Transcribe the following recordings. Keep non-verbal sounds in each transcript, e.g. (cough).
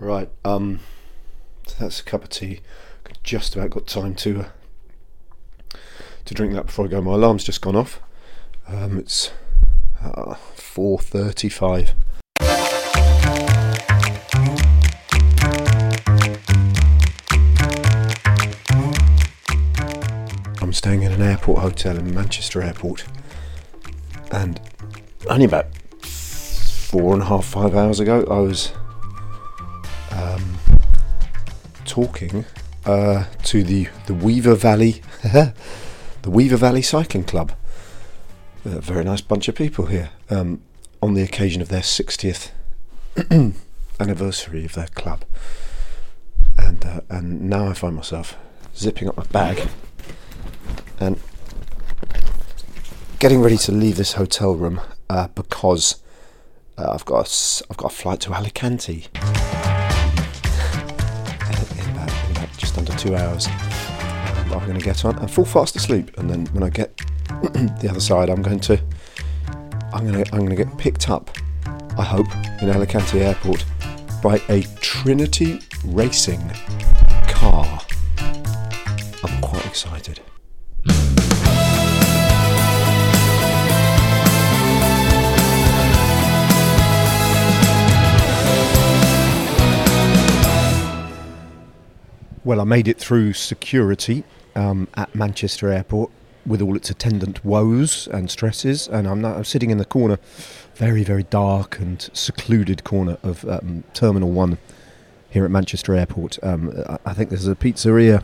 Right, um, so that's a cup of tea. Just about got time to uh, to drink that before I go. My alarm's just gone off. Um, it's uh, four thirty-five. I'm staying in an airport hotel in Manchester Airport, and only about four and a half, five hours ago, I was talking uh, to the the Weaver Valley, (laughs) the Weaver Valley Cycling Club. A very nice bunch of people here um, on the occasion of their 60th (clears throat) anniversary of their club, and uh, and now I find myself zipping up my bag and getting ready to leave this hotel room uh, because uh, I've got a, I've got a flight to Alicante two hours. I'm going to get on and fall fast asleep, and then when I get (clears throat) the other side, I'm going to I'm going to I'm going to get picked up. I hope in Alicante Airport by a Trinity Racing car. I'm quite excited. Well, I made it through security um, at Manchester Airport with all its attendant woes and stresses, and I'm now I'm sitting in the corner, very very dark and secluded corner of um, Terminal One here at Manchester Airport. Um, I- I think there's a pizzeria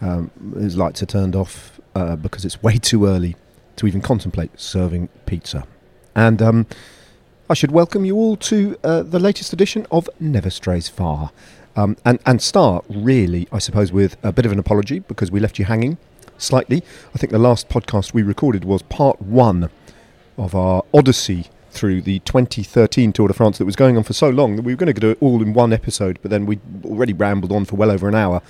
um, whose lights are turned off uh, because it's way too early to even contemplate serving pizza, and um, I should welcome you all to uh, the latest edition of Never Strays Far. Um, and, and start, really, I suppose, with a bit of an apology because we left you hanging slightly. I think the last podcast we recorded was part one of our odyssey through the 2013 Tour de France that was going on for so long that we were going to do it all in one episode, but then we already rambled on for well over an hour.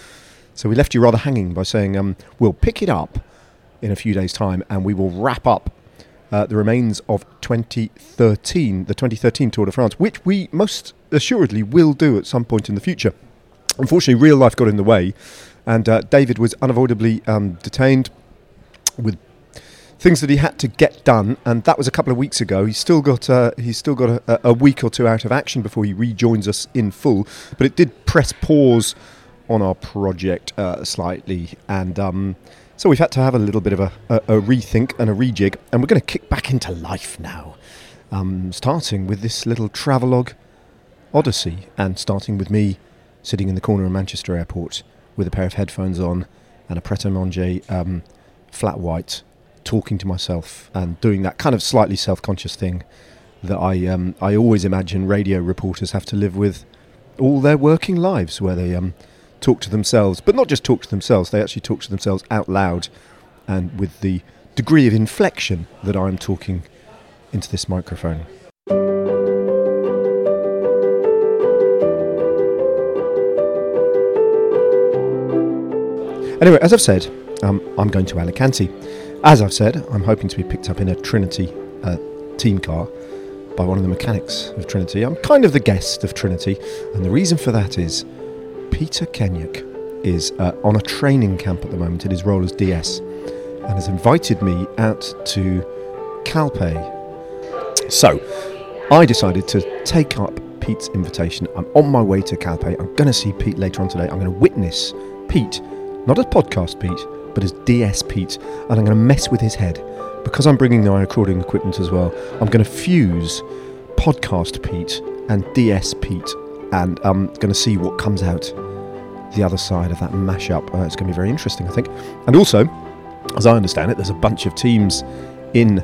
So we left you rather hanging by saying um, we'll pick it up in a few days' time and we will wrap up uh, the remains of 2013, the 2013 Tour de France, which we most assuredly will do at some point in the future. Unfortunately, real life got in the way, and uh, David was unavoidably um, detained with things that he had to get done, and that was a couple of weeks ago. He's still got uh, he's still got a, a week or two out of action before he rejoins us in full. But it did press pause on our project uh, slightly, and um, so we've had to have a little bit of a, a, a rethink and a rejig, and we're going to kick back into life now. Um, starting with this little travelogue odyssey, and starting with me sitting in the corner of Manchester Airport with a pair of headphones on and a Pret a Manger um, flat white, talking to myself and doing that kind of slightly self-conscious thing that I um, I always imagine radio reporters have to live with all their working lives, where they um, talk to themselves, but not just talk to themselves; they actually talk to themselves out loud, and with the degree of inflection that I'm talking into this microphone. Anyway, as I've said, um, I'm going to Alicante. As I've said, I'm hoping to be picked up in a Trinity uh, team car by one of the mechanics of Trinity. I'm kind of the guest of Trinity, and the reason for that is Peter Kennaugh is uh, on a training camp at the moment in his role as DS and has invited me out to Calpe. So, I decided to take up Pete's invitation. I'm on my way to Calpe. I'm going to see Pete later on today. I'm going to witness Pete, not as podcast Pete, but as DS Pete, and I'm going to mess with his head. Because I'm bringing my recording equipment as well, I'm going to fuse podcast Pete and DS Pete, and I'm going to see what comes out the other side of that mashup. Uh, it's going to be very interesting, I think. And also, as I understand it, there's a bunch of teams in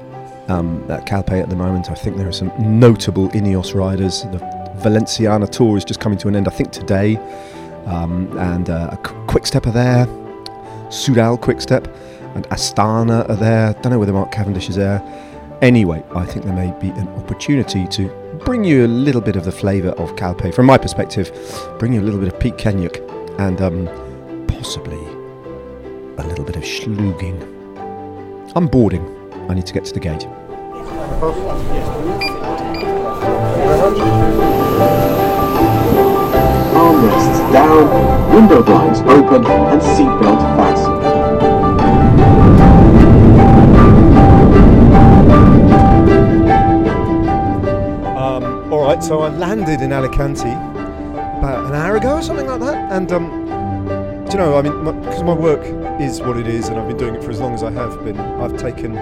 um, at Calpe at the moment. I think there are some notable Ineos riders. The Valenciana Tour is just coming to an end, I think, today. Um, and uh, a Quick are there, Soudal Quick Step, and Astana are there. Don't know whether Mark Cavendish is there. Anyway, I think there may be an opportunity to bring you a little bit of the flavour of Calpe from my perspective, bring you a little bit of Pete Kennaugh, and um, possibly a little bit of schluging. I'm boarding. I need to get to the gate. Armrests down, window blinds open, and seatbelt fastened. Um, all right, so I landed in Alicante about an hour ago or something like that, and um, do you know, I mean, because my, my work is what it is, and I've been doing it for as long as I have been. I've taken,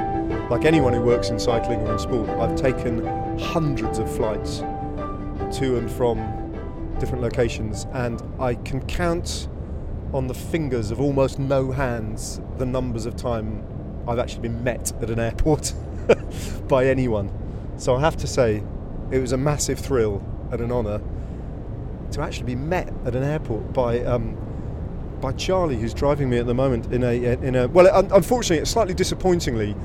like anyone who works in cycling or in sport, I've taken hundreds of flights to and from different locations, and I can count on the fingers of almost no hands the numbers of time I've actually been met at an airport (laughs) by anyone. So I have to say, it was a massive thrill and an honour to actually be met at an airport by um, by Charlie, who's driving me at the moment in a in a well, unfortunately, slightly disappointingly,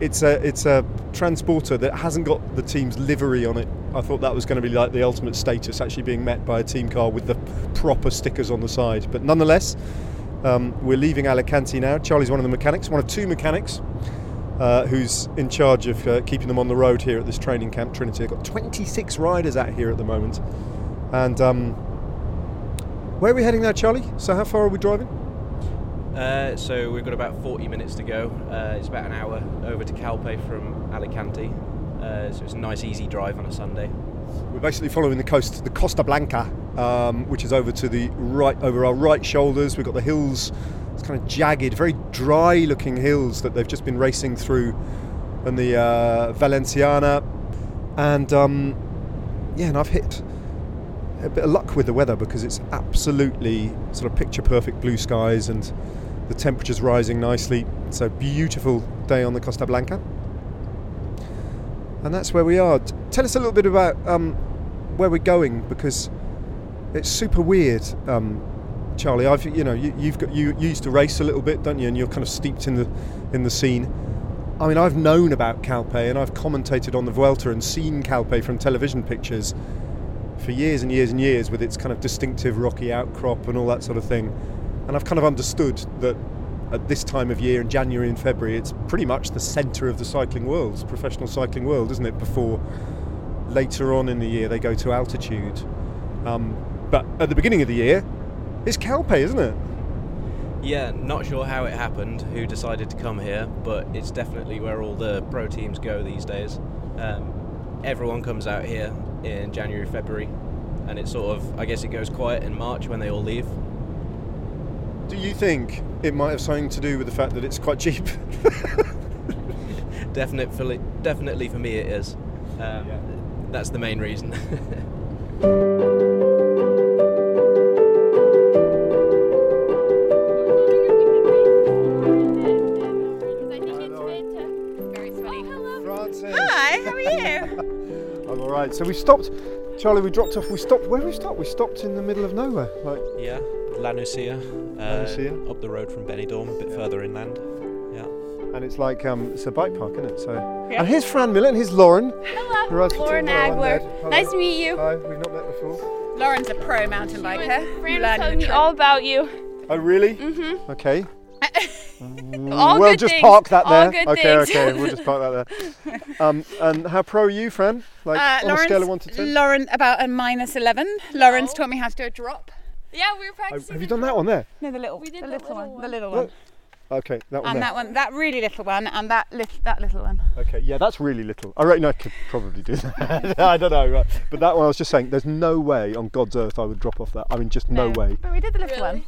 it's a it's a transporter that hasn't got the team's livery on it. I thought that was going to be like the ultimate status, actually being met by a team car with the proper stickers on the side. But nonetheless, um, we're leaving Alicante now. Charlie's one of the mechanics, one of two mechanics. Uh, who's in charge of uh, keeping them on the road here at this training camp, Trinity? They've got 26 riders out here at the moment, and um, where are we heading now, Charlie? So how far are we driving? Uh, so we've got about 40 minutes to go. Uh, it's about an hour over to Calpe from Alicante. Uh, so it's a nice, easy drive on a Sunday. We're basically following the coast, the Costa Blanca, um, which is over to the right, over our right shoulders. We've got the hills, it's kind of jagged, very dry-looking hills that they've just been racing through, and the uh, Valenciana, and um, yeah, and I've hit a bit of luck with the weather because it's absolutely sort of picture-perfect blue skies and the temperature's rising nicely. It's a beautiful day on the Costa Blanca and that's where we are. Tell us a little bit about um, where we're going because it's super weird, um, Charlie. I've you know you, you've got you, you used to race a little bit, don't you? And you're kind of steeped in the in the scene. I mean, I've known about Calpe and I've commentated on the Vuelta and seen Calpe from television pictures for years and years and years with its kind of distinctive rocky outcrop and all that sort of thing. And I've kind of understood that at this time of year in January and February, it's pretty much the centre of the cycling world, professional cycling world, isn't it? Before later on in the year they go to altitude. Um, but at the beginning of the year, it's Calpe, isn't it? Yeah, not sure how it happened, who decided to come here, but it's definitely where all the pro teams go these days. Um, everyone comes out here in January, February, and it's sort of, I guess it goes quiet in March when they all leave. Do you think it might have something to do with the fact that it's quite cheap? (laughs) Definitely, definitely for me it is. Um, Yeah. That's the main reason. (laughs) Hi, how are you? (laughs) I'm all right. So we stopped, Charlie. We dropped off. We stopped. Where we stop? We stopped in the middle of nowhere. Like yeah, La Nucia, uh, La Nucia. up the road from Benidorm, a bit further inland. Yeah. and it's like um, it's a bike park, isn't it? So, Yeah. and here's Fran Miller and here's Lauren. Hello, Who else is Lauren in there? I'm Agler. Nice to meet you. Hi, we've not met before. Lauren's a pro mountain biker. Fran Learned telling me all about you. Oh, really? Mm-hmm. Okay. (laughs) All we'll good just things. park that there. All good okay, things. okay, we'll just park that there. (laughs) Um, and how pro are you, Fran? Like Uh, on a scale of one to ten? Lauren about a minus 11. Lauren's Oh. taught me how to do a drop. Yeah, we were practicing. have you done that one there? No, the little, We did the the little, little one, the little Look. one. Okay, that one And there. that one, that really little one, and that little, that little one. Okay, yeah, that's really little. I reckon I could probably do that. (laughs) I don't know, right. but that one I was just saying, there's no way on God's earth I would drop off that. I mean, just no, way. But we did the little Really? one.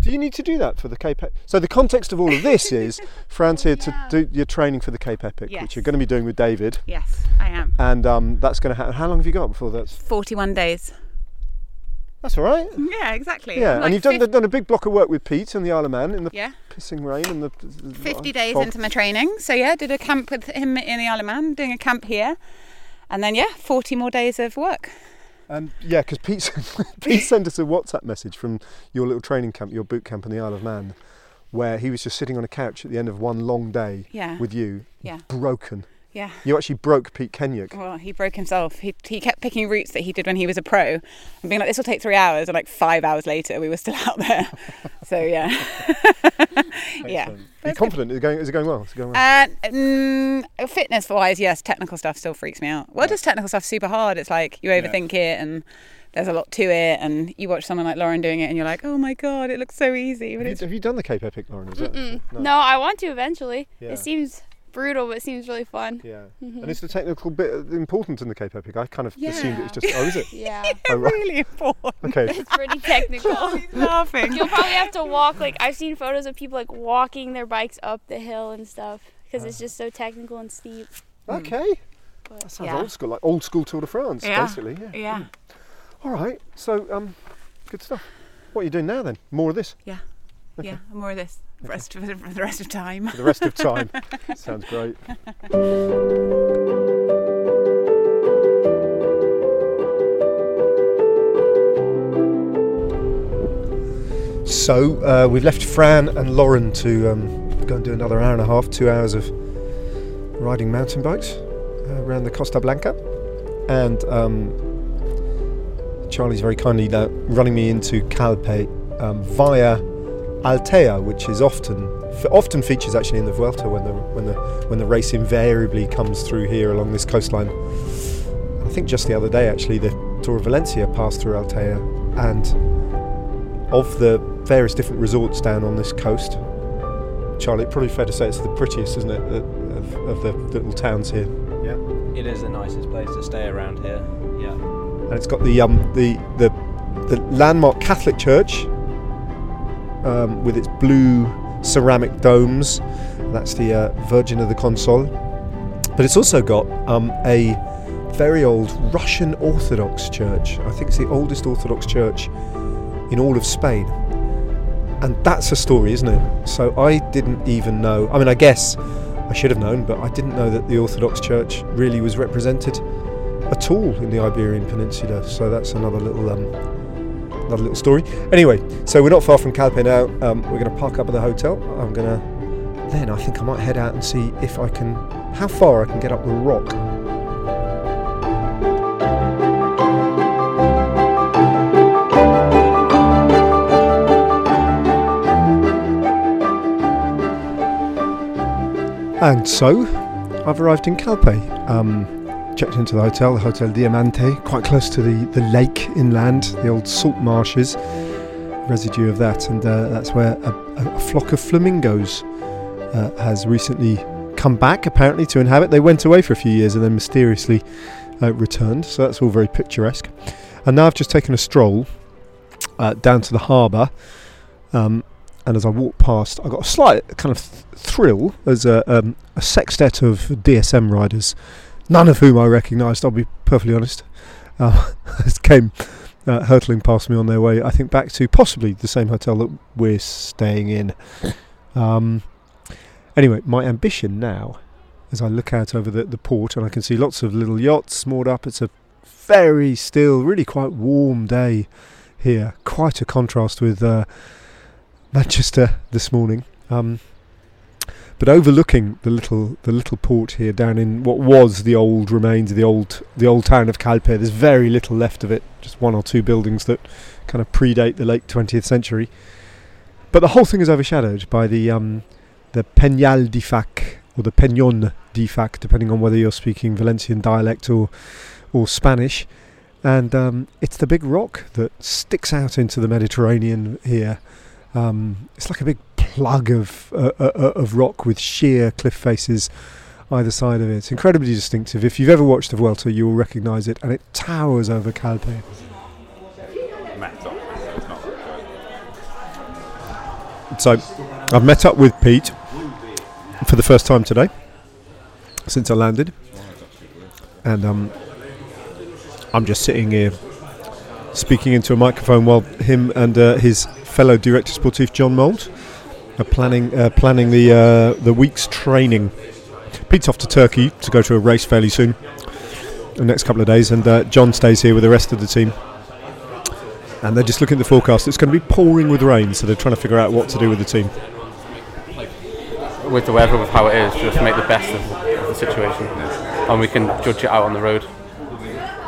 Do you need to do that for the Cape? Epic? So the context of all of this is (laughs) Fran's here yeah. to do your training for the Cape Epic, which Yes. you're going to be doing with David, Yes, I am. and um, that's going to happen. How long have you got before that's? 41 days. That's all right. Yeah, exactly. Yeah, Like and you've done, fif- done a big block of work with Pete and the Isle of Man in the Yeah, pissing rain and the 50 days fog. into my training. So yeah, did a camp with him in the Isle of Man, doing a camp here. And then yeah, 40 more days of work. And yeah, because Pete, (laughs) Pete sent us a WhatsApp message from your little training camp, your boot camp in the Isle of Man, where he was just sitting on a couch at the end of one long day Yeah. with you, Yeah. broken. Yeah. You actually broke Pete Kennaugh. Well, he broke himself. He, he kept picking routes that he did when he was a pro and being like, this will take three hours. And like five hours later, we were still out there. (laughs) so, yeah. yeah. Are you confident? Is it going, is it going well? Is it going well? Uh, mm, fitness wise, yes. Technical stuff still freaks me out. Well, just technical stuff super hard. It's like you overthink it and there's a lot to it. And you watch someone like Lauren doing it and you're like, oh my God, it looks so easy. But have, it's you, have you done the Cape Epic, Lauren? Is that- Mm. No, I want to eventually. Yeah. It seems brutal, but it seems really fun. Yeah. Mm-hmm. And is the technical bit important in the Cape Epic? I kind of assumed it was just. Oh, is it? (laughs) Yeah, (laughs) Oh, right. really important. Okay. it's pretty technical. (laughs) He's laughing. You'll probably have to walk. Like I've seen photos of people like walking their bikes up the hill and stuff because it's just so technical and steep. Okay. But That sounds Yeah. old school, like old school Tour de France, Yeah. basically. Yeah. Yeah. All right. So, um, good stuff. What are you doing now then? More of this Yeah. Yeah. More of this for the rest of, for the rest of time. for the rest of time. (laughs) Sounds great. So uh, we've left Fran and Lauren to um, go and do another hour and a half, two hours of riding mountain bikes uh, around the Costa Blanca, and um, Charlie's very kindly now running me into Calpe um, via Altea, which is often often features actually in the Vuelta when the when the when the race invariably comes through here along this coastline. I think just the other day actually the Tour of Valencia passed through Altea, and of the various different resorts down on this coast, Charlie, probably fair to say it's the prettiest, isn't it, of, of the little towns here. Yeah. It is the nicest place to stay around here. Yeah. and it's got the um the the the landmark Catholic church um, with its blue ceramic domes. That's the uh, Virgin of the Console. But it's also got um, a very old Russian Orthodox church. I think it's the oldest Orthodox church in all of Spain. And that's a story, isn't it? So I didn't even know. I mean, I guess I should have known, but I didn't know that the Orthodox Church really was represented at all in the Iberian Peninsula. So that's another little um, another little story. Anyway, so we're not far from Calpe now. Um, we're going to park up at the hotel. I'm going to then I think I might head out and see if I can how far I can get up the rock. And so I've arrived in Calpe. Um, checked into the hotel, the Hotel Diamante, quite close to the, the lake inland, the old salt marshes, residue of that, and uh, that's where a, a, flock of flamingos uh, has recently come back, apparently, to inhabit. They went away for a few years and then mysteriously uh, returned, so that's all very picturesque. And now I've just taken a stroll uh, down to the harbour. Um, and as I walked past, I got a slight kind of th- thrill as a, um, a sextet of DSM riders, none of whom I recognised. I'll be perfectly honest. (laughs) Uh, came uh, hurtling past me on their way. I think back to possibly the same hotel that we're staying in. Um, anyway, my ambition now, as I look out over the, the port and I can see lots of little yachts moored up. It's a very still, really quite warm day here. Quite a contrast with. Uh, Manchester this morning. Um, but overlooking the little the little port here down in what was the old remains of the old the old town of Calpe, there's very little left of it. Just one or two buildings that kind of predate the late 20th century. But the whole thing is overshadowed by the um, the Penyal d'Ifac or the Peñón de Ifach, depending on whether you're speaking Valencian dialect or or Spanish. And um, it's the big rock that sticks out into the Mediterranean here. Um, it's like a big plug of uh, uh, uh, of rock with sheer cliff faces either side of it. It's incredibly distinctive. If you've ever watched the Vuelta, you will recognise it, and it towers over Calpe. So, I've met up with Pete for the first time today since I landed, and um, I'm just sitting here speaking into a microphone while him and uh, his fellow director sportif John Mould are planning uh, planning the uh, the week's training. Pete's off to Turkey to go to a race fairly soon, the next couple of days, and uh, John stays here with the rest of the team. And they're just looking at the forecast. It's going to be pouring with rain, so they're trying to figure out what to do with the team. with the weather, with how it is, just make the best of, of the situation, and we can judge it out on the road,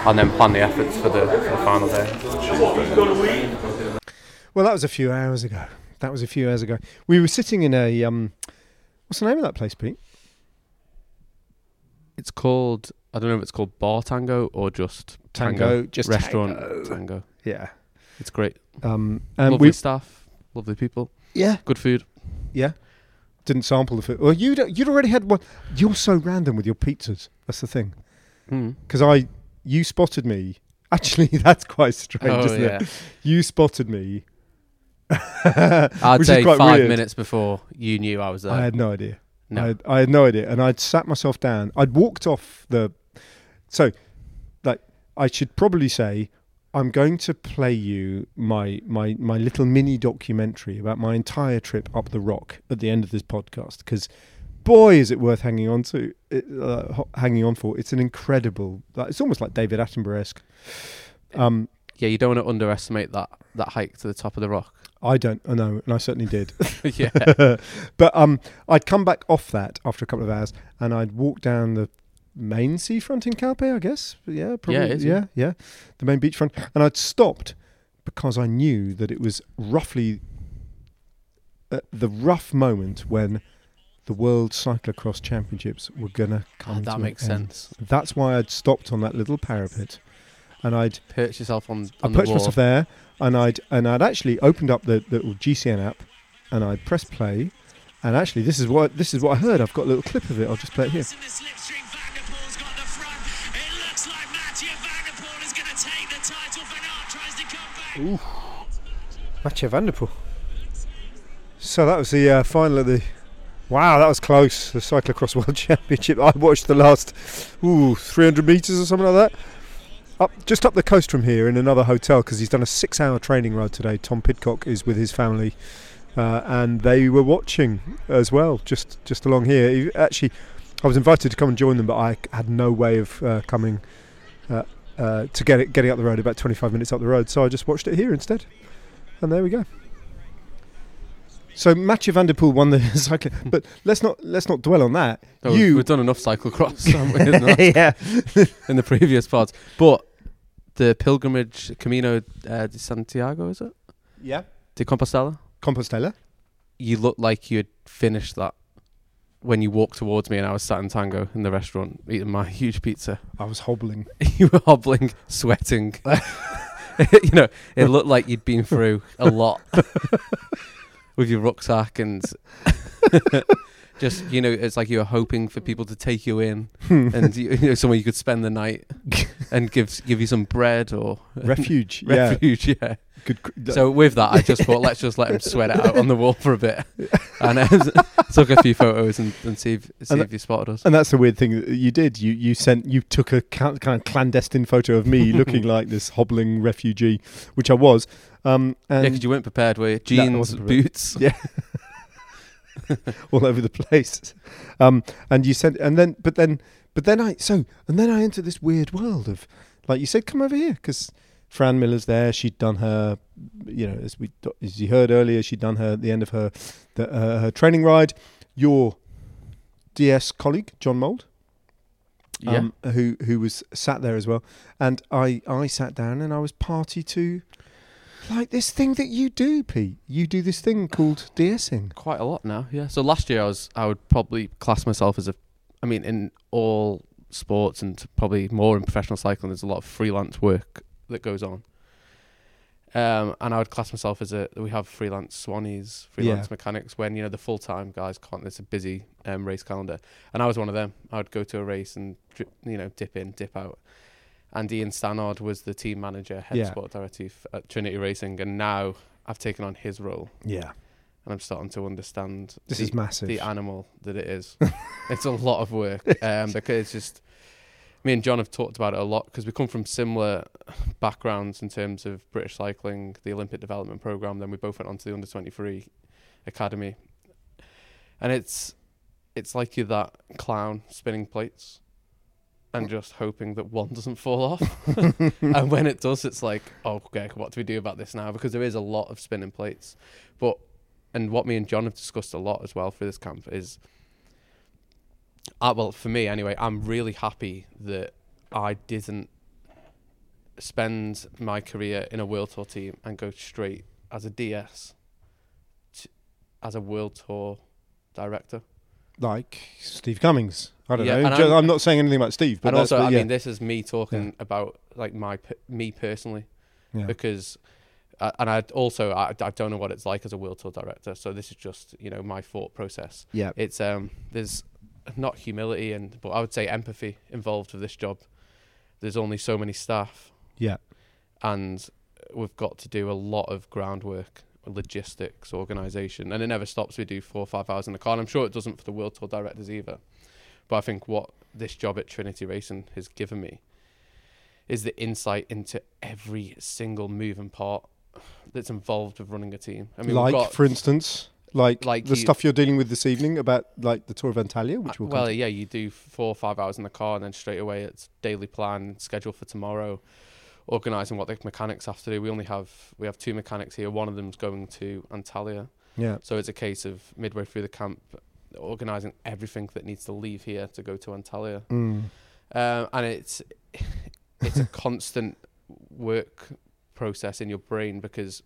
and then plan the efforts for the, for the final day. Well, that was a few hours ago. That was a few hours ago. We were sitting in a um, what's the name of that place, Pete? It's called I don't know if it's called Bar Tango or just Tango, just Restaurant Tango. Tango. Yeah. It's great. Um, and lovely we staff, lovely people, yeah good food. yeah didn't sample the food. Well, you'd you'd already had one. You're so random with your pizzas. That's the thing. Mm. Because I you spotted me. Actually, (laughs) that's quite strange, Oh isn't yeah, it? You spotted me. I'd say five weird. minutes before you knew I was there. I had no idea. no, I, had, I had no idea, and I'd sat myself down. I'd walked off the. So, like, I should probably say, I'm going to play you my my my little mini documentary about my entire trip up the rock at the end of this podcast because. Boy, is it worth hanging on to, it, uh, hanging on for. It's an incredible. Like, it's almost like David Attenborough esque. Um, yeah, you don't want to underestimate that that hike to the top of the rock. I don't I know, and I certainly did. (laughs) (laughs) yeah, but um, I'd come back off that after a couple of hours, and I'd walk down the main seafront in Calpe, I guess. Yeah, probably. yeah, yeah. yeah, the main beachfront, and I'd stopped because I knew that it was roughly the rough moment when the World Cyclocross Championships were gonna come. Ah, that to an makes end. sense. That's why I'd stopped on that little parapet, and I'd Perch yourself on, I on the perched myself there, and I'd and I'd actually opened up the, the little GCN app, and I'd press play, and actually this is what this is what I heard. I've got a little clip of it. I'll just play it here. The slipstream Van Der Poel's got the front. It looks like Mathieu Van Der Poel is going to take the title. Van Aert tries to come back. Mathieu Van Der Poel. So that was the uh, final of the. Wow, that was close. The cyclocross world (laughs) championship. I watched the last, ooh, 300 meters or something like that. Up just up the coast from here in another hotel because he's done a six-hour training ride today. Tom Pidcock is with his family, uh, and they were watching as well, just just along here. He- Actually, I was invited to come and join them, but I had no way of uh, coming uh, uh, to get it getting up the road about 25 minutes up the road. So I just watched it here instead, and there we go. So Mathieu Van Der Poel won the (laughs) cycle, (laughs) but let's not let's not dwell on that. Oh, we've- you, we've done enough cyclocross haven't we, (laughs) in, the, yeah, in the previous parts, but the pilgrimage Camino uh, de Santiago is it yeah, de Compostela? Compostela. You looked like you had finished that when you walked towards me, and I was sat in Tango in the restaurant eating my (laughs) huge pizza. I was hobbling. (laughs) you were hobbling, sweating. (laughs) you know, it looked like you'd been through a lot with your rucksack and just you know, it's like you were hoping for people to take you in (laughs) and you, you know somewhere you could spend the night (laughs) and give give you some bread or (laughs) Refuge. refuge. Yeah. good. cr- So with that, I just thought let's just let him sweat it out on the wall for a bit, and uh, took a few photos and, and see if see And if you spotted us. and that's the weird thing that you did. You you sent you took a kind of clandestine photo of me looking like this hobbling refugee, which I was. Um, Yeah, and 'cause you weren't prepared with No, I jeans, prepared. boots. Yeah. (laughs) all over the place. Um, and you said, and then, but then, but then I, so, and then I entered this weird world of, like you said, come over here because Fran Miller's there. She'd done her, you know, as we, as you heard earlier, she'd done her the end of her, the, uh, her training ride. Your DS colleague John Mould, Yeah. um, who who was sat there as well, and I I sat down and I was party to. Like this thing that you do, Pete. You do this thing called DSing. quite a lot now. Yeah. So last year I was I would probably class myself as a, I mean in all sports and probably more in professional cycling. There's a lot of freelance work that goes on. Um, and I would class myself as a we have freelance swannies, freelance Yeah. mechanics. When you know the full time guys can't. It's a busy um, race calendar, and I was one of them. I would go to a race and you know dip in, dip out. And Ian Stannard was the team manager, head Yeah. sport director f- at Trinity Racing, and now I've taken on his role Yeah, and I'm starting to understand this the, is massive. the animal that it is. (laughs) it's a lot of work (laughs) um, because it's just me and John have talked about it a lot because we come from similar backgrounds in terms of British cycling, the Olympic development program. Then we both went on to the under twenty three academy, and it's it's like you're that clown spinning plates. And just hoping that one doesn't fall off, (laughs) (laughs) and when it does, it's like, oh, okay, what do we do about this now? Because there is a lot of spinning plates, but and what me and John have discussed a lot as well for this camp is Uh, well, for me anyway, I'm really happy that I didn't spend my career in a World Tour team and go straight as a DS to, as a World Tour director. Like Steve Cummings. I don't Yeah, know. I'm- I'm, not saying anything about Steve, but and also, but I mean, this is me talking about like my me personally Yeah. because, uh, and I also I, I don't know what it's like as a World Tour director. So this is just you know my thought process. yeah. It's um there's not humility and but I would say empathy involved with this job. There's only so many staff Yeah. and we've got to do a lot of groundwork, logistics, organisation, and it never stops. We do four or five hours in the car, and I'm sure it doesn't for the World Tour directors either. But I think what this job at Trinity Racing has given me is the insight into every single moving part that's involved with running a team. I mean, like, got, for instance, like, Like the you- stuff you're dealing with this evening about like the Tour of Antalya, which Uh, we'll well, yeah, you do four or five hours in the car, and then straight away it's daily plan, schedule for tomorrow, organising what the mechanics have to do. We only have we have two mechanics here. One of them's going to Antalya, Yeah. so it's a case of midway through the camp, organising everything that needs to leave here to go to Antalya, Mm. um, and it's (sighs) it's a constant work process in your brain because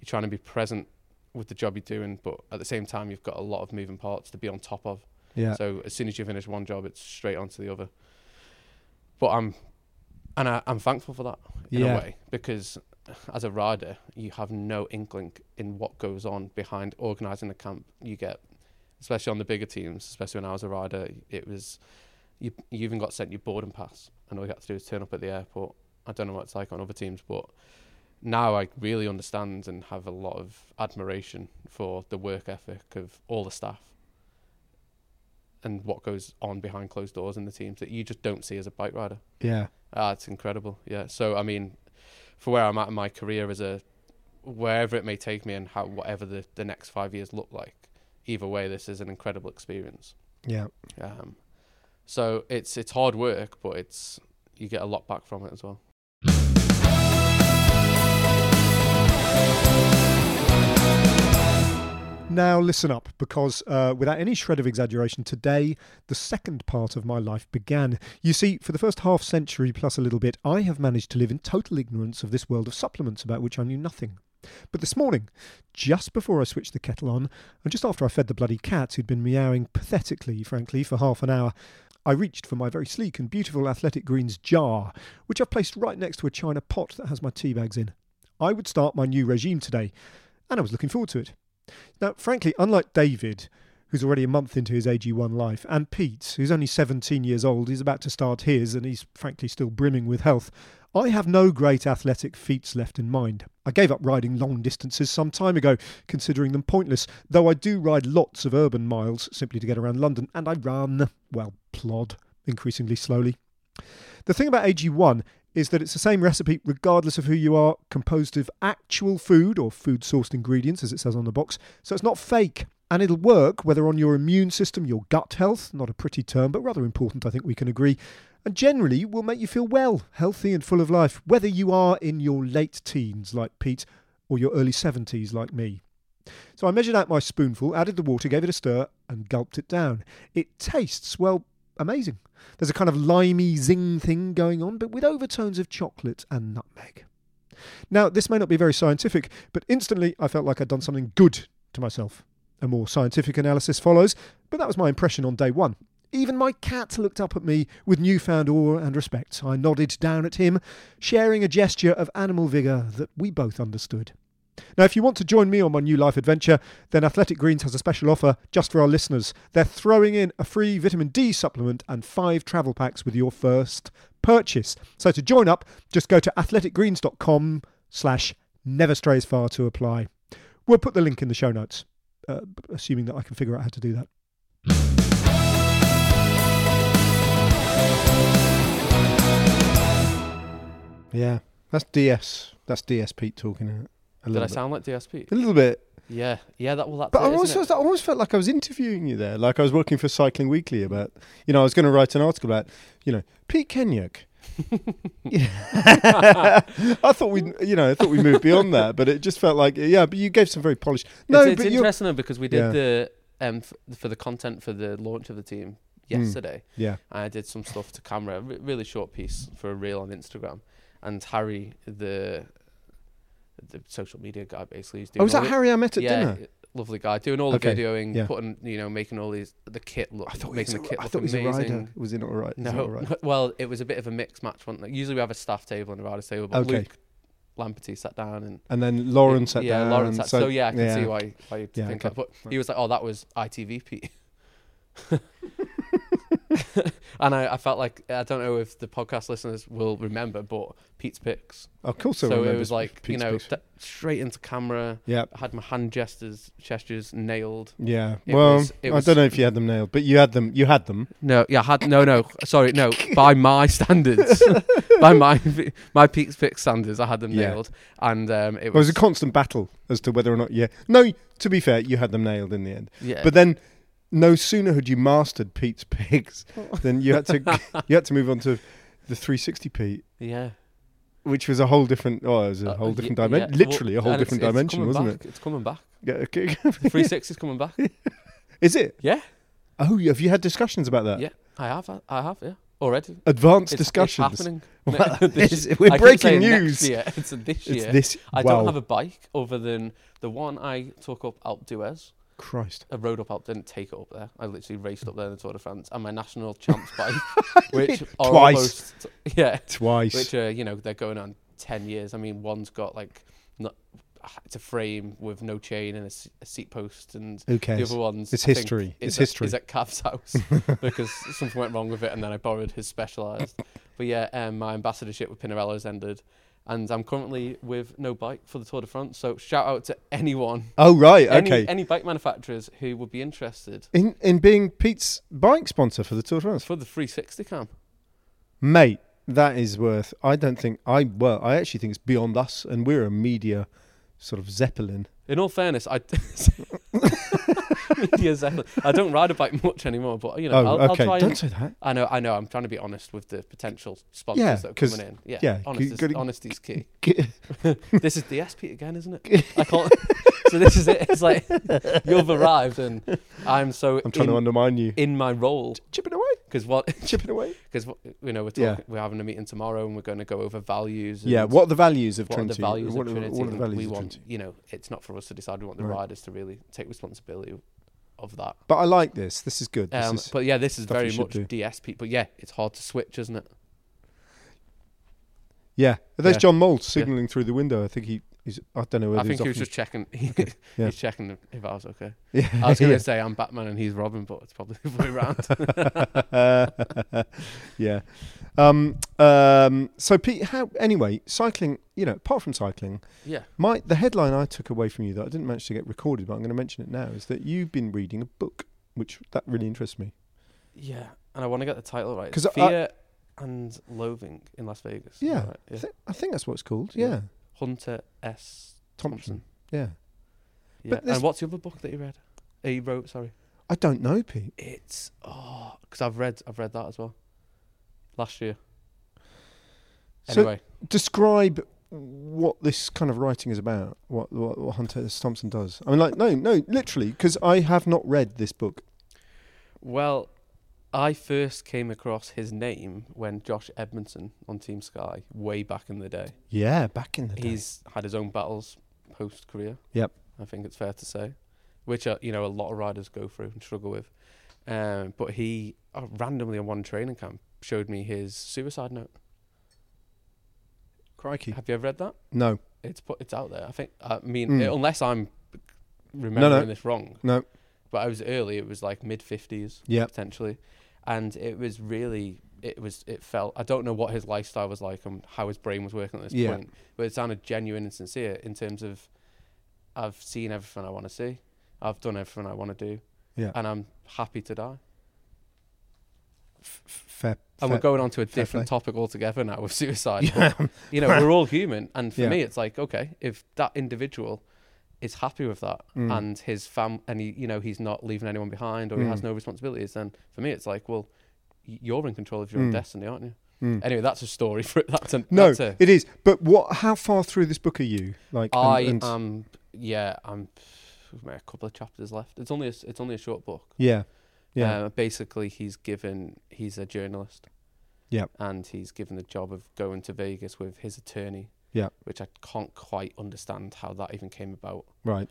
you're trying to be present with the job you're doing, but at the same time you've got a lot of moving parts to be on top of. Yeah. So as soon as you finish one job, it's straight on to the other. But I'm, and I, I'm thankful for that in Yeah. a way because as a rider, you have no inkling in what goes on behind organising the camp. You get, especially on the bigger teams, especially when I was a rider, it was you. You even got sent your boarding pass, and all you had to do was turn up at the airport. I don't know what it's like on other teams, but now I really understand and have a lot of admiration for the work ethic of all the staff and what goes on behind closed doors in the teams that you just don't see as a bike rider. Yeah. Ah, it's incredible. Yeah. So I mean, for where I'm at in my career as a wherever it may take me and how whatever the, the next five years look like, either way, this is an incredible experience. Yeah. Um, so it's it's hard work, but it's you get a lot back from it as well. Now, listen up, because uh, without any shred of exaggeration, today the second part of my life began. You see, for the first half century plus a little bit, I have managed to live in total ignorance of this world of supplements about which I knew nothing. But this morning, just before I switched the kettle on, and just after I fed the bloody cat who'd been meowing pathetically, frankly, for half an hour, I reached for my very sleek and beautiful Athletic Greens jar, which I've placed right next to a china pot that has my tea bags in. I would start my new regime today, and I was looking forward to it. Now, frankly, unlike David, who's already a month into his AG1 life, and Pete, who's only 17 years old, he's about to start his, and he's frankly still brimming with health, I have no great athletic feats left in mind. I gave up riding long distances some time ago, considering them pointless, though I do ride lots of urban miles simply to get around London, and I run, well, plod, increasingly slowly. The thing about AG1 is that it's the same recipe regardless of who you are, composed of actual food or food sourced ingredients, as it says on the box. So it's not fake. And it'll work whether on your immune system, your gut health, not a pretty term, but rather important, I think we can agree, and generally will make you feel well, healthy, and full of life, whether you are in your late teens like Pete or your early 70s like me. So I measured out my spoonful, added the water, gave it a stir, and gulped it down. It tastes, well, amazing. There's a kind of limey zing thing going on, but with overtones of chocolate and nutmeg. Now, this may not be very scientific, but instantly I felt like I'd done something good to myself. A more scientific analysis follows, but that was my impression on day one. Even my cat looked up at me with newfound awe and respect. I nodded down at him, sharing a gesture of animal vigour that we both understood. Now, if you want to join me on my new life adventure, then Athletic Greens has a special offer just for our listeners. They're throwing in a free vitamin D supplement and five travel packs with your first purchase. So to join up, just go to athleticgreens.com slash never strays far to apply. We'll put the link in the show notes, uh, assuming that I can figure out how to do that. Yeah. That's DS. That's DS Pete talking. isn't it? A Did I bit. sound like DSP? A little bit. Yeah, yeah. That well, that's But I it, almost, isn't it? I almost felt like I was interviewing you there. Like I was working for Cycling Weekly about, you know, I was going to write an article about, you know, Pete Kennaugh. (laughs) I thought we, you know, I thought we moved beyond that, but it just felt like, yeah. But you gave some very polished. No, it's, it's but interesting though because we did Yeah. the um f- for the content for the launch of the team. yesterday. Yeah. I did some stuff to camera, a re- really short piece for a reel on Instagram, and Harry, the the social media guy, basically, is doing. Oh, was that Harry I met at yeah, dinner? Lovely guy, doing all the Okay, videoing, yeah. putting, you know, making all these the kit look, I thought making the kit I look thought he was a amazing. rider. Was he not right? No, right? (laughs) well, it was a bit of a mixed match. One usually we have a staff table and a riders table, but Okay. Luke Lamperti sat down and And then Lauren sat yeah, down. Lauren sat. So, yeah, I can see why why you'd Yeah, think okay. that. But he was like, "Oh, that was ITV Pete," (laughs) (laughs) and I, I felt like I don't know if the podcast listeners will remember, but Pete's picks. Of course, I so it was like you know picks. th- straight into camera. Yeah. I had my hand gestures gestures nailed. Yeah. It well, was- it I was- don't know if you had them nailed, but you had them. You had them. No, yeah, I had no, no. Sorry, no. By my standards, (laughs) by my my Pete's Pick standards, I had them Yeah. nailed, and um, it It was was a constant battle as to whether or not. Yeah. No. To be fair, you had them nailed in the end. yeah. But then, no sooner had you mastered Pete's (laughs) pigs, (laughs) than you had to you had to move on to the 360 Pete, yeah, which was a whole different. Oh, it was a Uh, whole different yeah, dimension. well, Literally a whole and it's- different it's dimension, coming wasn't back, It's coming back. it? (laughs) Yeah, okay. 360 is coming back. Is it? Yeah, Oh, have you had discussions about that? yeah. I have, I have, yeah, already. Advanced It's, discussions. It's happening. Well, it's- we're I keep breaking saying news. Year. It's this year. It's this. I wow. don't have a bike other than the one I took up Alpe d'Huez. Christ. I rode up Alpe, didn't take it up there. I literally raced up there in the Tour de France, and my national (laughs) champs bike, (laughs) which are Twice. almost yeah, Twice. which are you know they're going on 10 years i mean one's got like not it's a frame with no chain and a seat post and Who the cares? other one's It's I history. is It's at, history. is at Cav's house (laughs) because something went wrong with it and then i borrowed his specialized but yeah um, my ambassadorship with pinarello has ended and i'm currently with no bike for the tour de france so shout out to anyone Oh right. any, Okay. any bike manufacturers who would be interested in in being Pete's bike sponsor for the Tour de France, for the 360 cam mate, that is worth. I don't think I. Well, I actually think it's beyond us, and we're a media sort of zeppelin. In all fairness, I (laughs) (laughs) Media zeppelin. I don't ride a bike much anymore, but you know, oh, I'll, I'll okay. try don't and, say that. I know, I know. I'm trying to be honest with the potential sponsors Yeah, that are coming in. Yeah, yeah, honest you is, gotta- honesty's key. (laughs) (laughs) this is the SP again, isn't it? I can't. so this is it. It's like you've arrived, and I'm so I'm trying in, to undermine you. in my role Chip it away. because what Chip it away. because you know we're talking, Yeah. we're having a meeting tomorrow, and we're going to go over values. And Yeah. What are the values of what are the values what of Trinity? what are the values we of want, Trinity? you know, it's not for us to decide. We want the Right. riders to really take responsibility of that. But I like this. This is good. This Um, is, but yeah, this is very much do. DSP. But yeah, it's hard to switch, isn't it? yeah. There's yeah. John Mould signalling through the window. I think he. He's, I don't know whether I think he was just checking. (laughs) He, (laughs) Yeah. He's checking if I was okay. Yeah. I was going (laughs) to yeah. say I'm Batman and he's Robin, but it's probably the other way around. yeah. Um, um, so Pete, how anyway? Cycling, you know, apart from cycling, yeah. my the headline I took away from you that I didn't manage to get recorded, but I'm going to mention it now, is that you've been reading a book, which that really interests me. Yeah, and I want to get the title right. 'Cause I- Fear and Loathing in Las Vegas. Yeah. right? Yeah. thi- I think that's what it's called. Yeah. Hunter S. Thompson. Thompson. Yeah, Yeah. But this- And what's the other book that you read? He wrote, sorry. I don't know, Pete. It's oh, because I've read I've read that as well. Last year. So- Anyway, Describe what this kind of writing is about. What what, what Hunter S. Thompson does. I mean, like, no, no, literally, because I have not read this book. well, I first came across his name when Josh Edmondson on Team Sky way back in the day. Yeah, back in the day. He's had his own battles post career. Yep. I think it's fair to say, which are, you know a lot of riders go through and struggle with. Um, but he uh, randomly on one training camp showed me his suicide note. Crikey. Have you ever read that? No, It's put, it's out there. I think. I mean, Mm. uh, unless I'm remembering this wrong, no. but I was early. It was like mid fifties, Yeah. potentially, and it was really. It was. It felt. I don't know what his lifestyle was like and how his brain was working at this Yeah. point, but it sounded genuine and sincere in terms of, I've seen everything I want to see, I've done everything I want to do, Yeah. and I'm happy to die. F- fair. And fair- we're going on to a different play. topic altogether now with suicide. Yeah. (laughs) but, you know, we're all human, and for Yeah. me, it's like okay, if that individual is happy with that, Mm. and his fam, and he, you know, he's not leaving anyone behind, or he has Mm. no responsibilities, then for me, it's like, well, you're in control of your own Mm. destiny, aren't you? Mm. Anyway, that's a story for (laughs) that's a No, That's a, it is. But what? How far through this book are you? Like, I and- am, yeah, I'm. A couple of chapters left. It's only a, it's only a short book. yeah, Yeah. Uh, basically, he's given. He's a journalist. Yep. And he's given the job of going to Vegas with his attorney. Yep. Which I can't quite understand how that even came about. Right.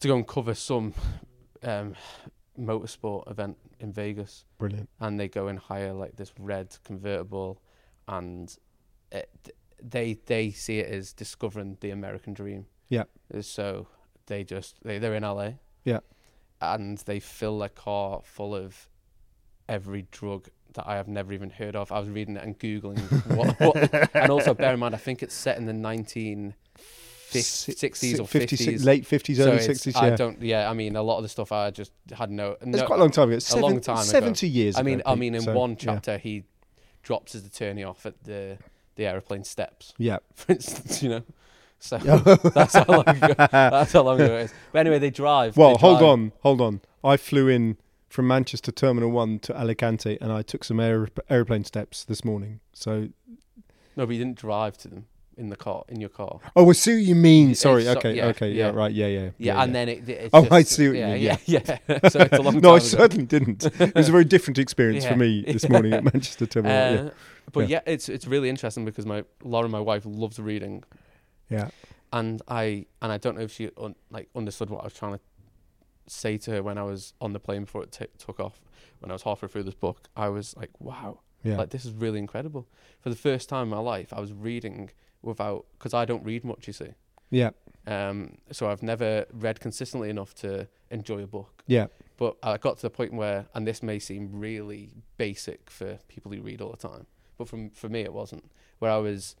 To go and cover some um, motorsport event in Vegas, Brilliant. and they go and hire like this red convertible, and it, they they see it as discovering the American dream. Yeah. Uh, So they just they they're in LA. Yeah. And they fill their car full of every drug that I have never even heard of. I was reading it and googling (laughs) what, what and also bear in mind I think it's set in the nineteen Si- sixties or 50s, fifties. late 50s, So early it's- 60s. I don't. Yeah, I mean, a lot of the stuff I just had no. It's quite a long time ago. It's a long seven- time ago. 70 years I mean, ago, I mean, in so, one yeah. chapter, he drops his attorney off at the the aeroplane steps. Yeah. (laughs) for instance, you know. So (laughs) that's how long ago. That's how long ago it is. But anyway, they drive. Well, they hold on, hold on. I flew in from Manchester Terminal 1 to Alicante and I took some aer- aeroplane steps this morning. So, No, but you didn't drive to them in the car in your car. oh, I see what you mean. It's Sorry. so- okay, yeah, okay. Yeah, yeah. right. Yeah, yeah. Yeah, and then it. it's oh, just- I see what yeah, you mean. Yeah, Yeah. yeah. (laughs) so it's a long no, time I ago. certainly didn't. (laughs) It was a very different experience for Yeah. me this morning at (laughs) Manchester Terminal. Uh, But Yeah. yeah. it's it's really interesting because my Laura, my wife, loves reading, yeah. and I and I don't know if she un, like understood what I was trying to say to her when I was on the plane before it t- took off. When I was halfway through this book, I was like, "Wow, Yeah. like this is really incredible." For the first time in my life, I was reading without because I don't read much. You see, Yeah. um, so I've never read consistently enough to enjoy a book. Yeah. But I got to the point where, and this may seem really basic for people who read all the time, but from for me it wasn't. Where I was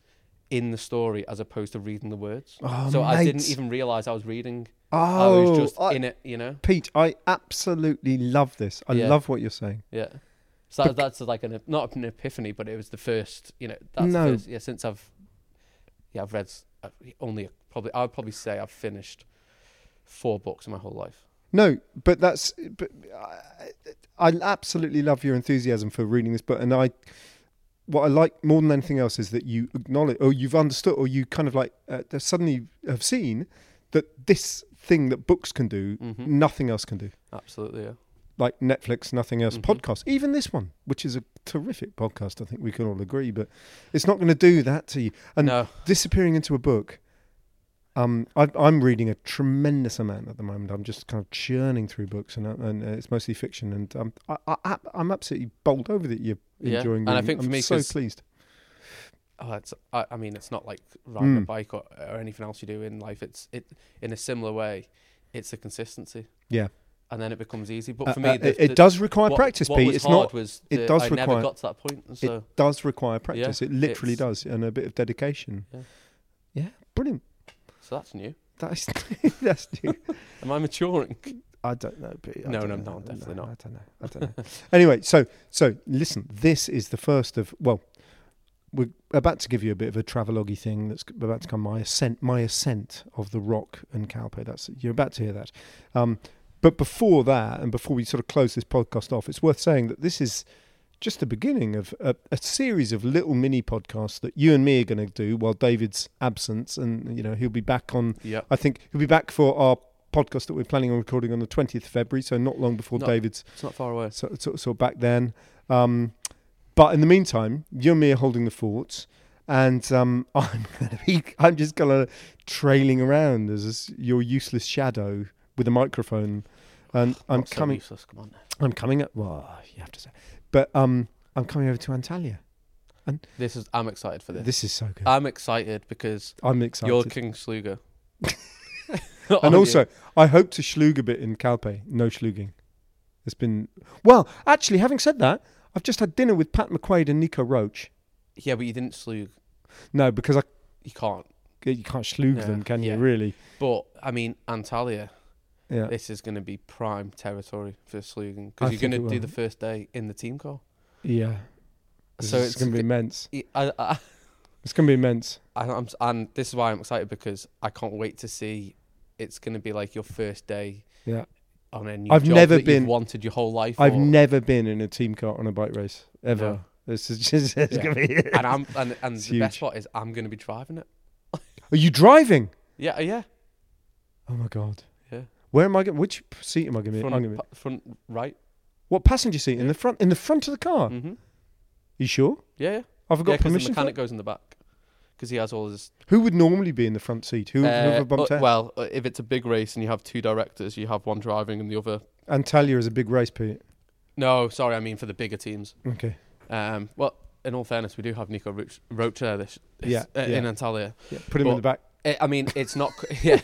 in the story as opposed to reading the words. Oh, so I didn't even realize I was reading. Oh, I was just I- in it, you know. Pete, I absolutely love this. I Yeah. love what you're saying. Yeah. So that, that's like an not an epiphany, but it was the first, you know. That's No. first, yeah. Since I've, yeah, I've read uh, only probably I would probably say I've finished four books in my whole life. No, but that's. But I, I absolutely love your enthusiasm for reading this book, and I. What I like more than anything else is that you acknowledge, or you've understood, or you kind of like uh, suddenly have seen that this thing that books can do, Mhm. nothing else can do. Absolutely, yeah. Like Netflix, nothing else. Mhm. Podcast, even this one, which is a terrific podcast, I think we can all agree, but it's not going to do that to you. And No. disappearing into a book. Um, I, I'm reading a tremendous amount at the moment. I'm just kind of churning through books, and, uh, and uh, it's mostly fiction. And um, I, I, I'm absolutely bowled over that you're Yeah, enjoying. and I think for I'm me, so pleased. Oh, it's. I, I mean, it's not like riding a Mm. bike or, or anything else you do in life. It's it in a similar way. It's the consistency. Yeah. And then it becomes easy. But Uh, for me, uh, the, it, does require what- practice, what Pete. it's not. Was it does I require. never got to that point. So it does require practice. it literally does, and a bit of dedication. Yeah. Yeah, brilliant. so that's new. That is (laughs) that's new. Am I maturing? (laughs) I don't know, Pete. I No, no, no, definitely No, not. I don't know. I don't know. (laughs) anyway, so so listen. This is the first of well, we're about to give you a bit of a travelogue thing that's about to come. My ascent, my ascent of the rock and Calpe. That's you're about to hear that. Um, but before that, and before we sort of close this podcast off, it's worth saying that this is just the beginning of a, a series of little mini podcasts that you and me are going to do while David's absence, and you know he'll be back on. Yep. I think he'll be back for our podcast that we're planning on recording on the 20th of February, so not long before Not- David's It's not far away. so, so, so back then. Um, but in the meantime, you and me are holding the fort, and um, (laughs) I'm gonna be, I'm just gonna trailing around as your useless shadow with a microphone, and (sighs) I'm Not so coming. useless, come on. now. I'm coming up. Well, you have to say, but um, I'm coming over to Antalya. And this is. I'm excited for this. This is so good. I'm excited because I'm excited. you're King Sluger. (laughs) (laughs) and also, you. I hope to schlug a bit in Calpe. No schluging. It's been well. Actually, having said that, I've just had dinner with Pat McQuaid and Nico Roche. yeah, but you didn't slug. No, because I You can't. you can't schlug No, them, can yeah. you? Really? But I mean, Antalya. Yeah. This is going to be prime territory for slugging because you're going to do the first day in the team call. Yeah. So it's going to be immense. I, I, (laughs) It's going to be immense. I, I'm, and this is why I'm excited because I can't wait to see. It's going to be like your first day Yeah. on a new I've job never that been- you've wanted your whole life. I've or- never been in a team car on a bike race ever. No. This is just (laughs) it's Yeah. going to be. and (laughs) I'm and, and the best huge. part is I'm going to be driving it. Are you driving? Yeah, yeah. Oh my god. Yeah. Where am I going? Which seat am I going to be? I'm Front, gonna be. pa- front right. What passenger seat in the front? In the front of the car? Mm-hmm. You sure? Yeah, yeah. I've Yeah, got 'cause the permission. for mechanic that? goes in the back because he has all his. Who would normally be in the front seat? Who, who Uh, have bumped uh, out? well, uh, if it's a big race and you have two directors, you have one driving and the other. Antalya is a big race, Pete. No, sorry, I mean for the bigger teams. Okay. Um, well, in all fairness, we do have Nico Roche, Roche there this, this Yeah, uh, yeah. in Antalya. Yeah, put him in the back. I I mean, it's not. (laughs) (laughs) yeah,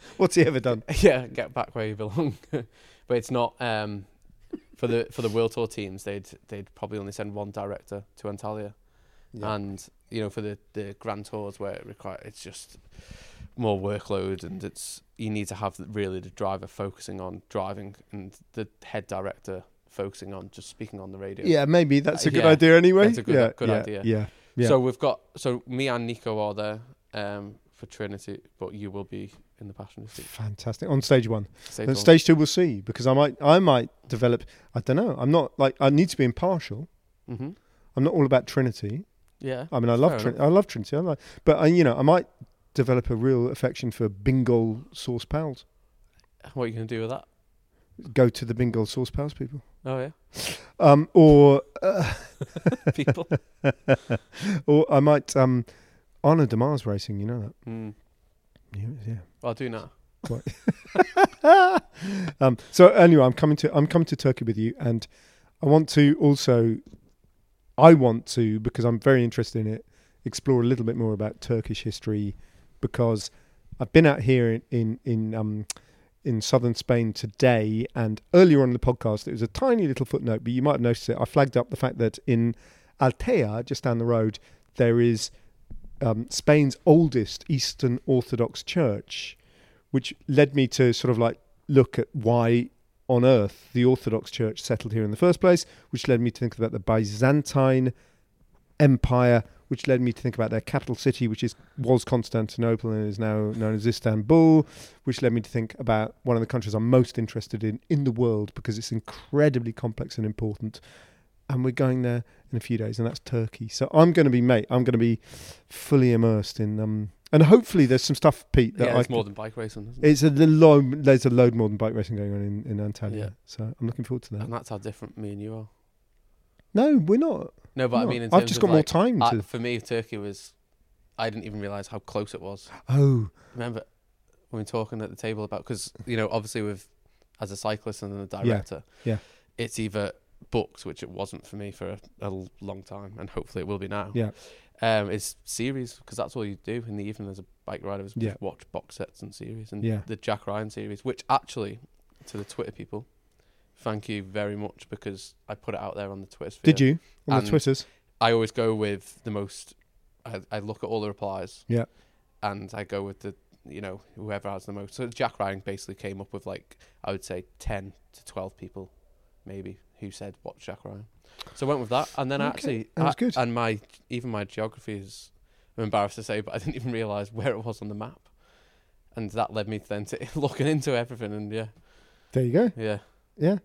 (laughs) What's he ever done? yeah, get back where you belong. but it's not um, for the for the World Tour teams. They'd they'd probably only send one director to Antalya, Yeah. and you know for the the Grand Tours where it require it's just more workload and it's you need to have really the driver focusing on driving and the head director focusing on just speaking on the radio. Yeah, maybe that's a good Yeah, idea anyway. that's a good- yeah, good yeah, idea. Yeah. Yeah. So we've got so me and Nico are there um, for Trinity, but you will be in the passenger seat. Fantastic. On stage one. Stage Then one. stage two, we'll see because I might, I might develop. I don't know. I'm not like I need to be impartial. Mhm. I'm not all about Trinity. Yeah. I mean, I love Trin- I love Trinity. I like, but I, you know, I might develop a real affection for Bingoal sauce Pauwels. What are you going to do with that? Go to the Bingoal sauce Pauwels people. Oh yeah, Um, or uh, (laughs) people. (laughs) or I might um, honor Demars Racing. You know that. Mm. Yeah. yeah. I'll do now. (laughs) um, so anyway, I'm coming to I'm coming to Turkey with you, and I want to also, I want to because I'm very interested in it, explore a little bit more about Turkish history, because I've been out here in in in, um, in southern Spain today, and earlier on in the podcast it was a tiny little footnote, but you might have noticed it. I flagged up the fact that in Altea, just down the road, there is um, Spain's oldest Eastern Orthodox church, which led me to sort of like look at why on earth the Orthodox Church settled here in the first place, which led me to think about the Byzantine Empire, which led me to think about their capital city, which is was Constantinople and is now known as Istanbul, which led me to think about one of the countries I'm most interested in in the world because it's incredibly complex and important. And we're going there in a few days, and that's Turkey. So I'm going to be, mate. I'm going to be fully immersed in, um, and hopefully there's some stuff, Pete, that yeah, I it's can- more than bike racing, isn't it? it's a load. There's a load more than bike racing going on in, in Antalya. Yeah. So I'm looking forward to that. and that's how different me and you are. No, we're not. No, but I mean, in I've just got more like, time I- to- for me, Turkey was. I didn't even realize how close it was. Oh, Remember when we were talking at the table about because you know obviously with as a cyclist and then a director, yeah. it's either books, which it wasn't for me for a long time, and hopefully it will be now. Yeah. Um, it's series because that's all you do in the evening as a bike rider is Yeah. watch box sets and series and Yeah. the Jack Ryan series, which actually to the Twitter people, thank you very much because I put it out there on the Twitter. sphere. did you on And the Twitters? I always go with the most. I, I look at all the replies. Yeah. And I go with the you know whoever has the most. So Jack Ryan basically came up with like I would say ten to twelve people, maybe who said watch Jack Ryan. So I went with that, and then Okay, actually, that was I- good. And my even my geography is. I'm embarrassed to say, but I didn't (laughs) even realize where it was on the map, and that led me then to (laughs) looking into everything. And yeah, There you go. yeah. Yeah.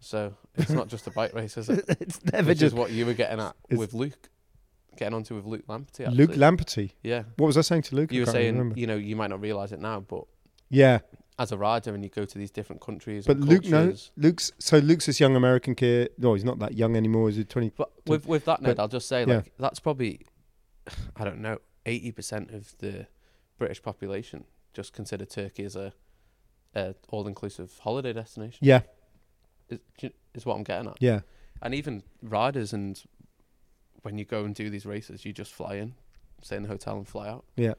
So it's not just a bike race, is it? (laughs) it's never Which just is what you were getting at with Luke, getting onto with Luke Lamperti. Luke. Lamperti. Yeah, What was I saying to Luke? I you were saying remember. you know you might not realize it now, but Yeah, as a rider and you go to these different countries, but Luke knows. Luke's so Luke's this young American kid. No, he's not that young anymore. Is he twenty? But with with that, Ned, but- I'll just say yeah. that's probably (sighs) I don't know eighty percent of the British population just consider Turkey as a, a all inclusive holiday destination. Yeah, Is, is what I'm getting at. yeah, And even riders and when you go and do these races, you just fly in, stay in the hotel and fly out. yeah.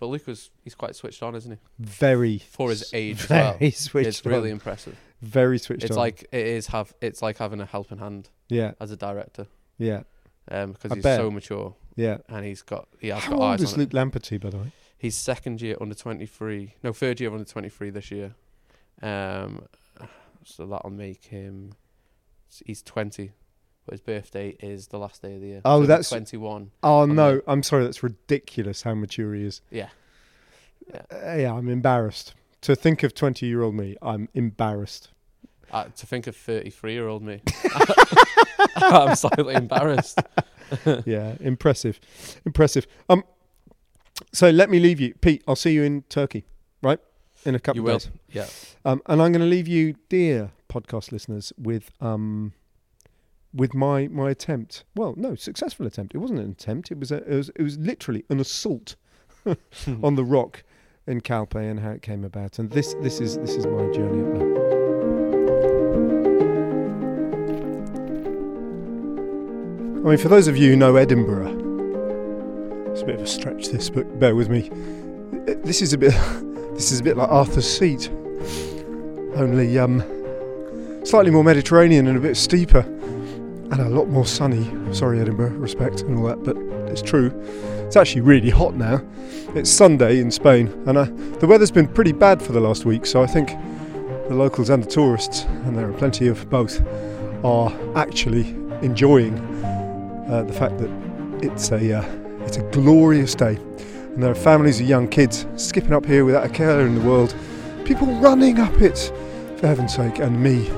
But Luke was he's quite switched on, isn't he? Very For his age as very well. switched it's really on. impressive. very switched It's on. like it is have it's like having a helping hand yeah, as a director yeah, um, because I he's bet. so mature yeah. and he's got he has How got old eyes is Luke. Lamperti, by the way? He's second year under twenty three, no third year under twenty three this year. Um, so that'll make him. He's twenty, but his birthday is the last day of the year. Oh, So that's- twenty one. Oh no, I'm sorry. That's ridiculous. How mature he is. Yeah, yeah. Uh, yeah, I'm embarrassed to think of 20 year old me. I'm embarrassed. Uh, to think of thirty three year old me, (laughs) I'm slightly embarrassed. (laughs) yeah, impressive, impressive. Um, so let me leave you, Pete. I'll see you in Turkey, right? in a couple You of will. days. Yeah. Um, and I'm going to leave you, dear podcast listeners, with um, with my my attempt. Well, no, successful attempt. It wasn't an attempt. It was a, it was it was literally an assault (laughs) on the rock in Calpe and how it came about. And this this is this is my journey up there. I mean, for those of you who know Edinburgh, it's a bit of a stretch. This, but bear with me. This is a bit. (laughs) This is a bit like Arthur's Seat, only um, slightly more Mediterranean and a bit steeper, and a lot more sunny. Sorry, Edinburgh, respect and all that, but it's true. It's actually really hot now. It's Sunday in Spain, and uh, the weather's been pretty bad for the last week. So I think the locals and the tourists, and there are plenty of both, are actually enjoying uh, the fact that it's a uh, it's a glorious day. And there are families of young kids skipping up here without a care in the world. People running up it, for heaven's sake, and me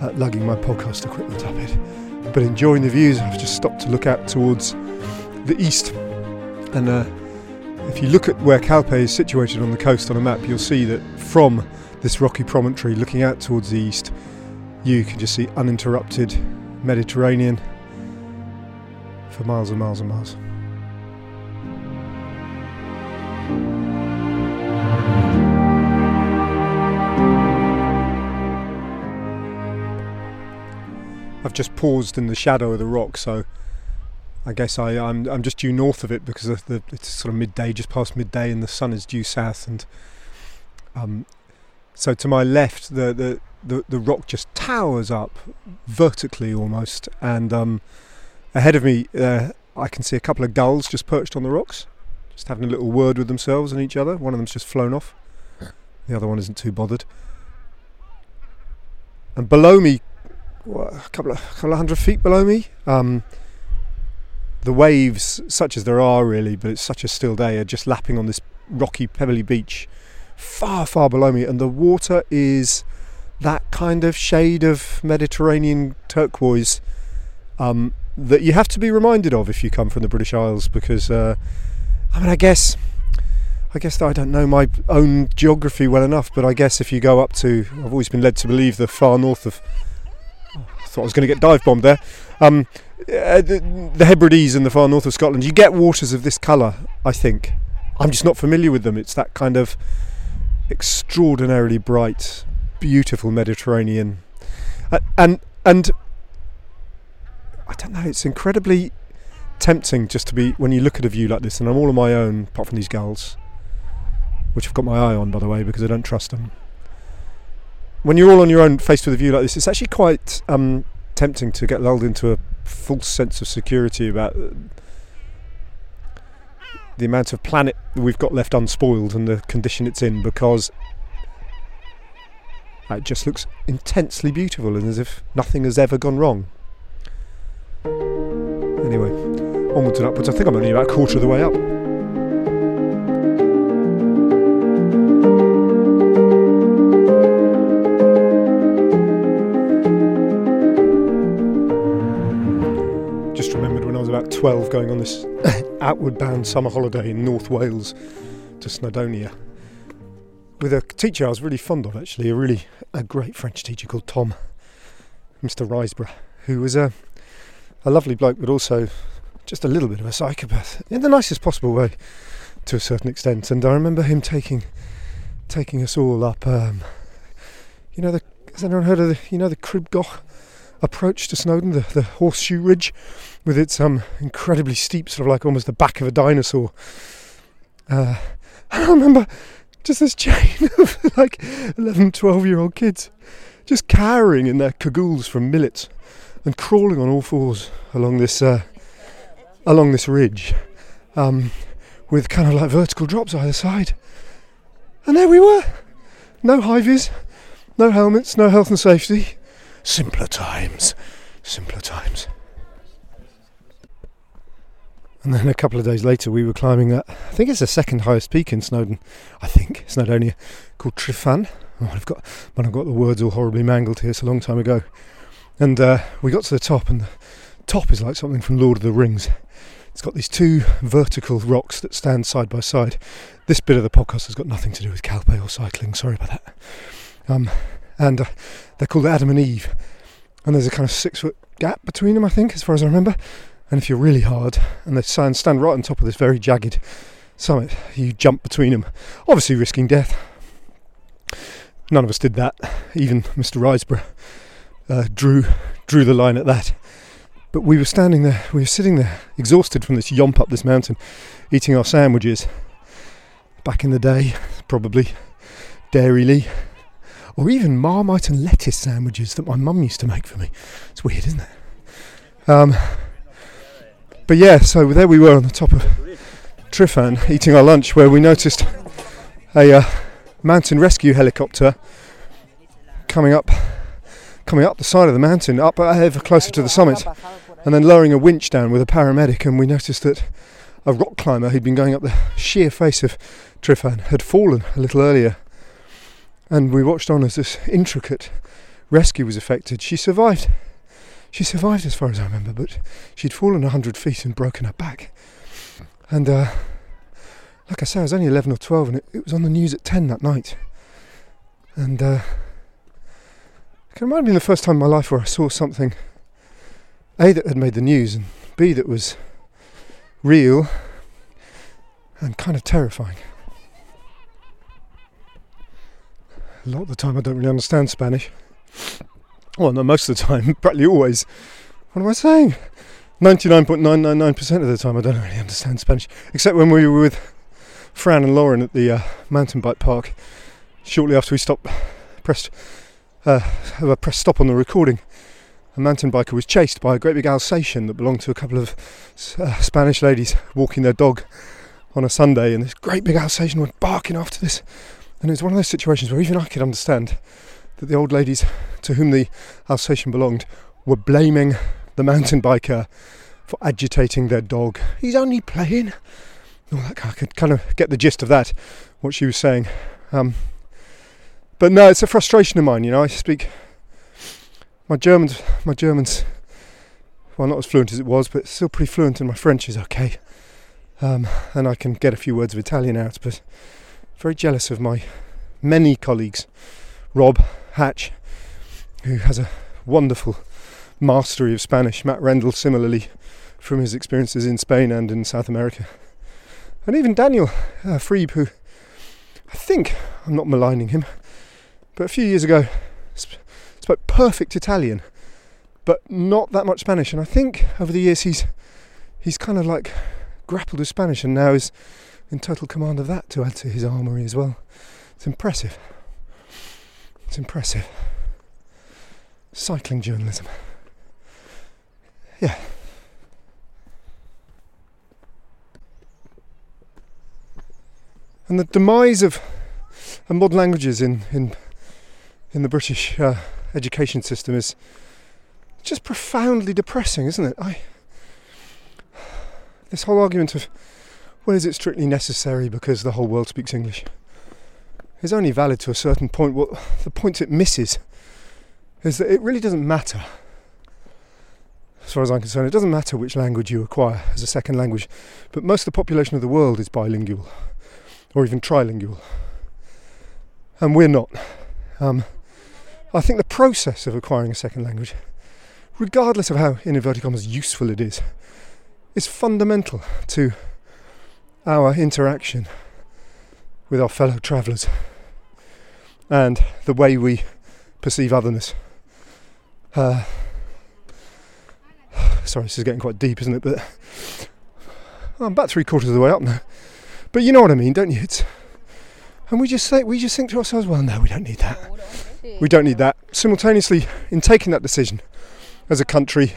uh, lugging my podcast equipment up it. But enjoying the views. I've just stopped to look out towards the east. And uh, if you look at where Calpe is situated on the coast on a map, you'll see that from this rocky promontory looking out towards the east, you can just see uninterrupted Mediterranean for miles and miles and miles. I've just paused in the shadow of the rock, so I guess I, I'm I'm just due north of it because of the, it's sort of midday, just past midday, and the sun is due south, and um, so to my left, the, the the the rock just towers up vertically almost, and um, ahead of me, uh, I can see a couple of gulls just perched on the rocks, just having a little word with themselves and each other. One of them's just flown off, the other one isn't too bothered. And below me, what, a couple of, couple of hundred feet below me, um, the waves, such as there are really, but it's such a still day, are just lapping on this rocky, pebbly beach far, far below me, and the water is that kind of shade of Mediterranean turquoise um, that you have to be reminded of if you come from the British Isles, because uh, I mean, I guess. I guess I don't know my own geography well enough, but I guess if you go up to, I've always been led to believe the far north of. I thought I was going to get dive bombed there. Um, uh, the, the Hebrides in the far north of Scotland, you get waters of this colour. I think. I'm just not familiar with them. It's that kind of extraordinarily bright, beautiful Mediterranean, uh, and and I don't know. It's incredibly tempting just to be when you look at a view like this, and I'm all on my own, apart from these gulls, which I've got my eye on, by the way, because I don't trust them. When you're all on your own, faced with a view like this, it's actually quite um, tempting to get lulled into a false sense of security about uh, the amount of planet we've got left unspoiled and the condition it's in, because it just looks intensely beautiful and as if nothing has ever gone wrong. Anyway, onwards and upwards. I think I'm only about a quarter of the way up. Just remembered when I was about 12 going on this (laughs) outward bound summer holiday in North Wales to Snowdonia with a teacher I was really fond of actually, a really a great French teacher called Tom, Mr. Riseborough, who was a, a lovely bloke but also just a little bit of a psychopath in the nicest possible way to a certain extent. And I remember him taking taking us all up. Um, you know, the, has anyone heard of the you know the Crib Goch approach to Snowdon, the, the horseshoe ridge, with its um incredibly steep, sort of like almost the back of a dinosaur. Uh, (laughs) I remember just this chain (laughs) of like 11, 12 year old kids just cowering in their cagoules from millets and crawling on all fours along this uh, along this ridge um, with kind of like vertical drops either side. And there we were. No high vis, no helmets, no health and safety. Simpler times. Simpler times. And then a couple of days later, we were climbing that. I think it's the second highest peak in Snowdon. I think Snowdonia, called Tryfan. Oh, I've got, but I've got the words all horribly mangled here. It's a long time ago. And uh, we got to the top, and the top is like something from Lord of the Rings. It's got these two vertical rocks that stand side by side. This bit of the podcast has got nothing to do with Calpe or cycling. Sorry about that. Um, and uh, they're called Adam and Eve. And there's a kind of six foot gap between them, I think, as far as I remember. And if you're really hard, and they stand, right on top of this very jagged summit, you jump between them, obviously risking death. None of us did that. Even Mr. Riseborough uh, drew drew the line at that. But we were standing there, we were sitting there, exhausted from this yomp up this mountain, eating our sandwiches. Back in the day, probably Dairylea, or even Marmite and lettuce sandwiches that my mum used to make for me. It's weird, isn't it? Um, but yeah, so there we were on the top of Tryfan eating our lunch, where we noticed a uh, mountain rescue helicopter coming up, coming up the side of the mountain, up ever closer to the summit, and then lowering a winch down with a paramedic. And we noticed that a rock climber who'd been going up the sheer face of Tryfan had fallen a little earlier, and we watched on as this intricate rescue was effected. She survived. She survived as far as I remember, but she'd fallen a hundred feet and broken her back. And uh, like I say, I was only 11 or 12 and it, it was on the news at 10 that night. And uh, it might have been the first time in my life where I saw something, A, that had made the news, and B, that was real and kind of terrifying. A lot of the time I don't really understand Spanish. Well, no, most of the time, (laughs) practically always. What am I saying? 99.999% of the time I don't really understand Spanish, except when we were with Fran and Lauren at the uh, mountain bike park. Shortly after we stopped, pressed, uh, pressed stop on the recording, a mountain biker was chased by a great big Alsatian that belonged to a couple of uh, Spanish ladies walking their dog on a Sunday, and this great big Alsatian went barking after this. And it was one of those situations where even I could understand that the old ladies to whom the Alsatian belonged were blaming the mountain biker for agitating their dog. He's only playing. That I could kind of get the gist of that, what she was saying. Um, but no, it's a frustration of mine. You know, I speak my German's my German's well not as fluent as it was, but still pretty fluent, and my French is okay. Um, and I can get a few words of Italian out, but very jealous of my many colleagues. Rob Hatch, who has a wonderful mastery of Spanish. Matt Rendell, similarly, from his experiences in Spain and in South America. And even Daniel uh, Friebe, who I think, I'm not maligning him, but a few years ago sp- spoke perfect Italian, but not that much Spanish. And I think over the years he's he's kind of like grappled with Spanish and now is in total command of that to add to his armoury as well. It's impressive. It's impressive. Cycling journalism. Yeah. And the demise of, of modern languages in, in, in the British uh, education system is just profoundly depressing, isn't it? I, this whole argument of, well, is it strictly necessary because the whole world speaks English? It's only valid to a certain point. What the point it misses is that it really doesn't matter as far as I'm concerned, it doesn't matter which language you acquire as a second language, but most of the population of the world is bilingual or even trilingual. And we're not. Um, I think the process of acquiring a second language, regardless of how, in inverted commas, useful it is, is fundamental to our interaction with our fellow travellers and the way we perceive otherness. Uh, sorry, this is getting quite deep, isn't it? But I'm about three quarters of the way up now. But you know what I mean, don't you? It's, and we just say we just think to ourselves, well, no, we don't need that. We don't need that. Simultaneously, in taking that decision as a country,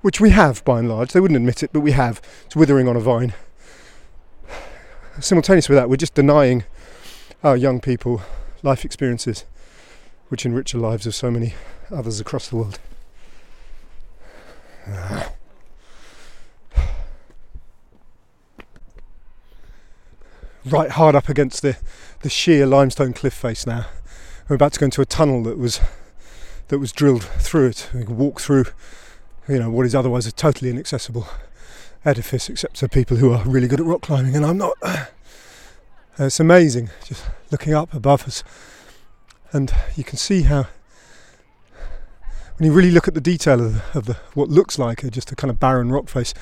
which we have by and large, they wouldn't admit it, but we have. It's withering on a vine. Simultaneously with that, we're just denying our young people life experiences which enrich the lives of so many others across the world. (sighs) Right hard up against the, the sheer limestone cliff face now. We're about to go into a tunnel that was that was drilled through it. We can walk through, you know, what is otherwise a totally inaccessible edifice except for people who are really good at rock climbing, and I'm not. (sighs) Uh, it's amazing just looking up above us, and you can see how. When you really look at the detail of, the, of the what looks like a, just a kind of barren rock face,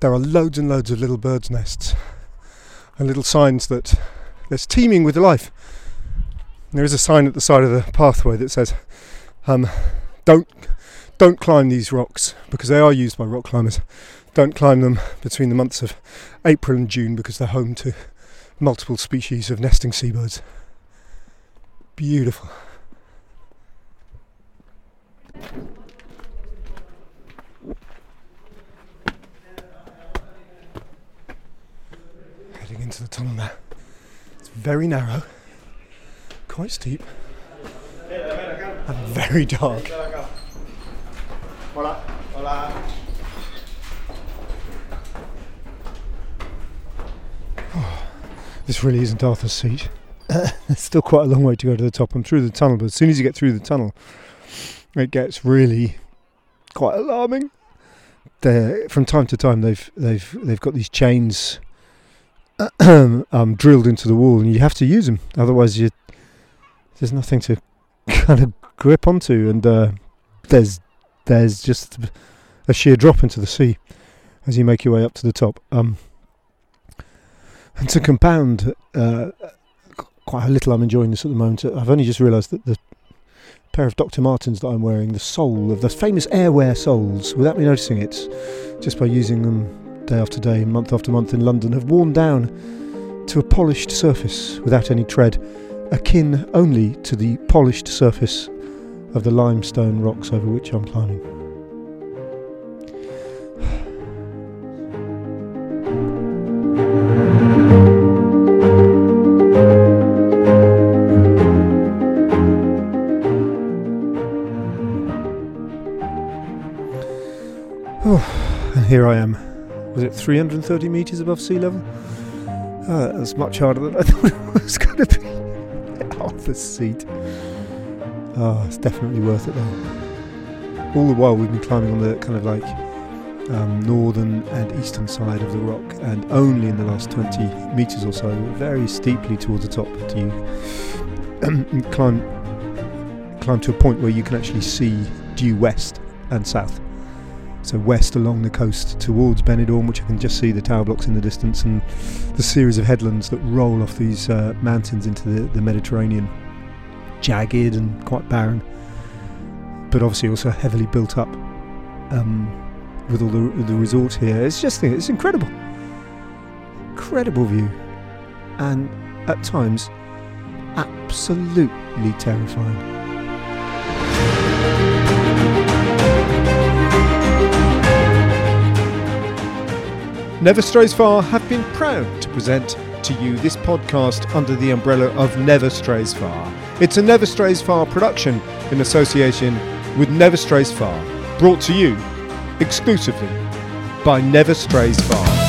there are loads and loads of little birds' nests and little signs that it's teeming with life. And there is a sign at the side of the pathway that says, um, "Don't don't climb these rocks because they are used by rock climbers. Don't climb them between the months of April and June because they're home to multiple species of nesting seabirds. Beautiful. Heading into the tunnel now. It's very narrow, quite steep, and very dark. This really isn't Arthur's seat. (laughs) There's still quite a long way to go to the top. I'm through the tunnel, but as soon as you get through the tunnel, it gets really quite alarming. They're, from time to time, they've they've they've got these chains (clears throat) um, drilled into the wall, and you have to use them. Otherwise, you there's nothing to (laughs) kind of grip onto, and uh, there's there's just a sheer drop into the sea as you make your way up to the top. Um, and to compound uh, quite how little I'm enjoying this at the moment, I've only just realised that the pair of Dr. Martens that I'm wearing, the sole of the famous Airwear soles, without me noticing it, just by using them day after day, month after month in London, have worn down to a polished surface without any tread, akin only to the polished surface of the limestone rocks over which I'm climbing. Here I am. Was it 330 metres above sea level? Uh, that's much harder than I (laughs) thought it was going to be. Arthur's seat. Oh, it's definitely worth it though. All the while we've been climbing on the kind of like um, northern and eastern side of the rock, and only in the last 20 metres or so, very steeply towards the top, do you (clears throat) climb climb to a point where you can actually see due west and south. So west along the coast towards Benidorm, which I can just see the tower blocks in the distance, and the series of headlands that roll off these uh, mountains into the, the Mediterranean, jagged and quite barren, but obviously also heavily built up um, with all the the resort here. It's just it's incredible, incredible view, and at times absolutely terrifying. Never Strays Far have been proud to present to you this podcast under the umbrella of Never Strays Far. It's a Never Strays Far production in association with Never Strays Far, brought to you exclusively by Never Strays Far.